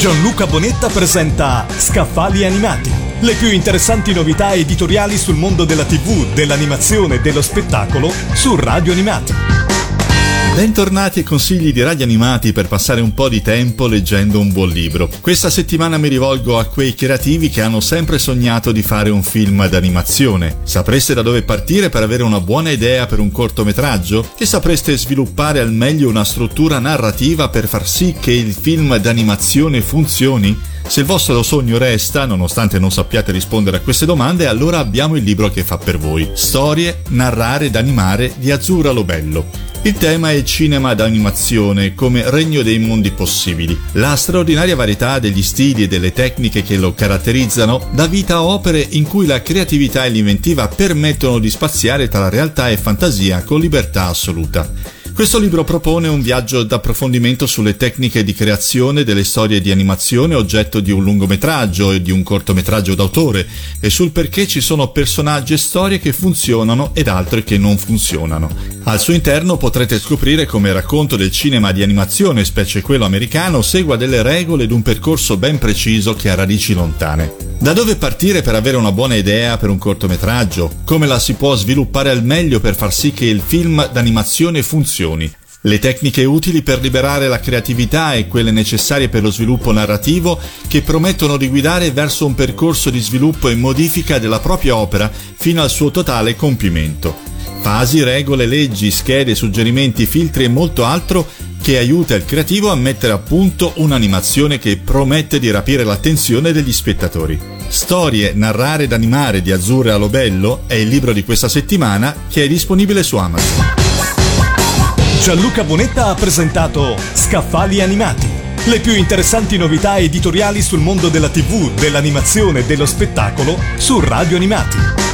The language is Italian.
Gianluca Bonetta presenta Scaffali Animati, le più interessanti novità editoriali sul mondo della TV, dell'animazione e dello spettacolo su Radio Animati. Bentornati ai consigli di radio animati per passare un po' di tempo leggendo un buon libro. Questa settimana mi rivolgo a quei creativi che hanno sempre sognato di fare un film d'animazione. Sapreste da dove partire per avere una buona idea per un cortometraggio? E sapreste sviluppare al meglio una struttura narrativa per far sì che il film d'animazione funzioni? Se il vostro sogno resta, nonostante non sappiate rispondere a queste domande, allora abbiamo il libro che fa per voi. Storie, narrare ed animare di Azzurra Lobello. Il tema è cinema d'animazione come regno dei mondi possibili. La straordinaria varietà degli stili e delle tecniche che lo caratterizzano dà vita a opere in cui la creatività e l'inventiva permettono di spaziare tra realtà e fantasia con libertà assoluta. Questo libro propone un viaggio d'approfondimento sulle tecniche di creazione delle storie di animazione oggetto di un lungometraggio e di un cortometraggio d'autore e sul perché ci sono personaggi e storie che funzionano ed altre che non funzionano. Al suo interno potrete scoprire come il racconto del cinema di animazione, specie quello americano, segua delle regole ed un percorso ben preciso che ha radici lontane. Da dove partire per avere una buona idea per un cortometraggio? Come la si può sviluppare al meglio per far sì che il film d'animazione funzioni? Le tecniche utili per liberare la creatività e quelle necessarie per lo sviluppo narrativo che promettono di guidare verso un percorso di sviluppo e modifica della propria opera fino al suo totale compimento. Fasi, regole, leggi, schede, suggerimenti, filtri e molto altro che aiuta il creativo a mettere a punto un'animazione che promette di rapire l'attenzione degli spettatori. Storie, narrare ed animare di Azzurre a Lobello è il libro di questa settimana che è disponibile su Amazon. Gianluca Bonetta ha presentato Scaffali Animati, le più interessanti novità editoriali sul mondo della TV, dell'animazione e dello spettacolo su Radio Animati.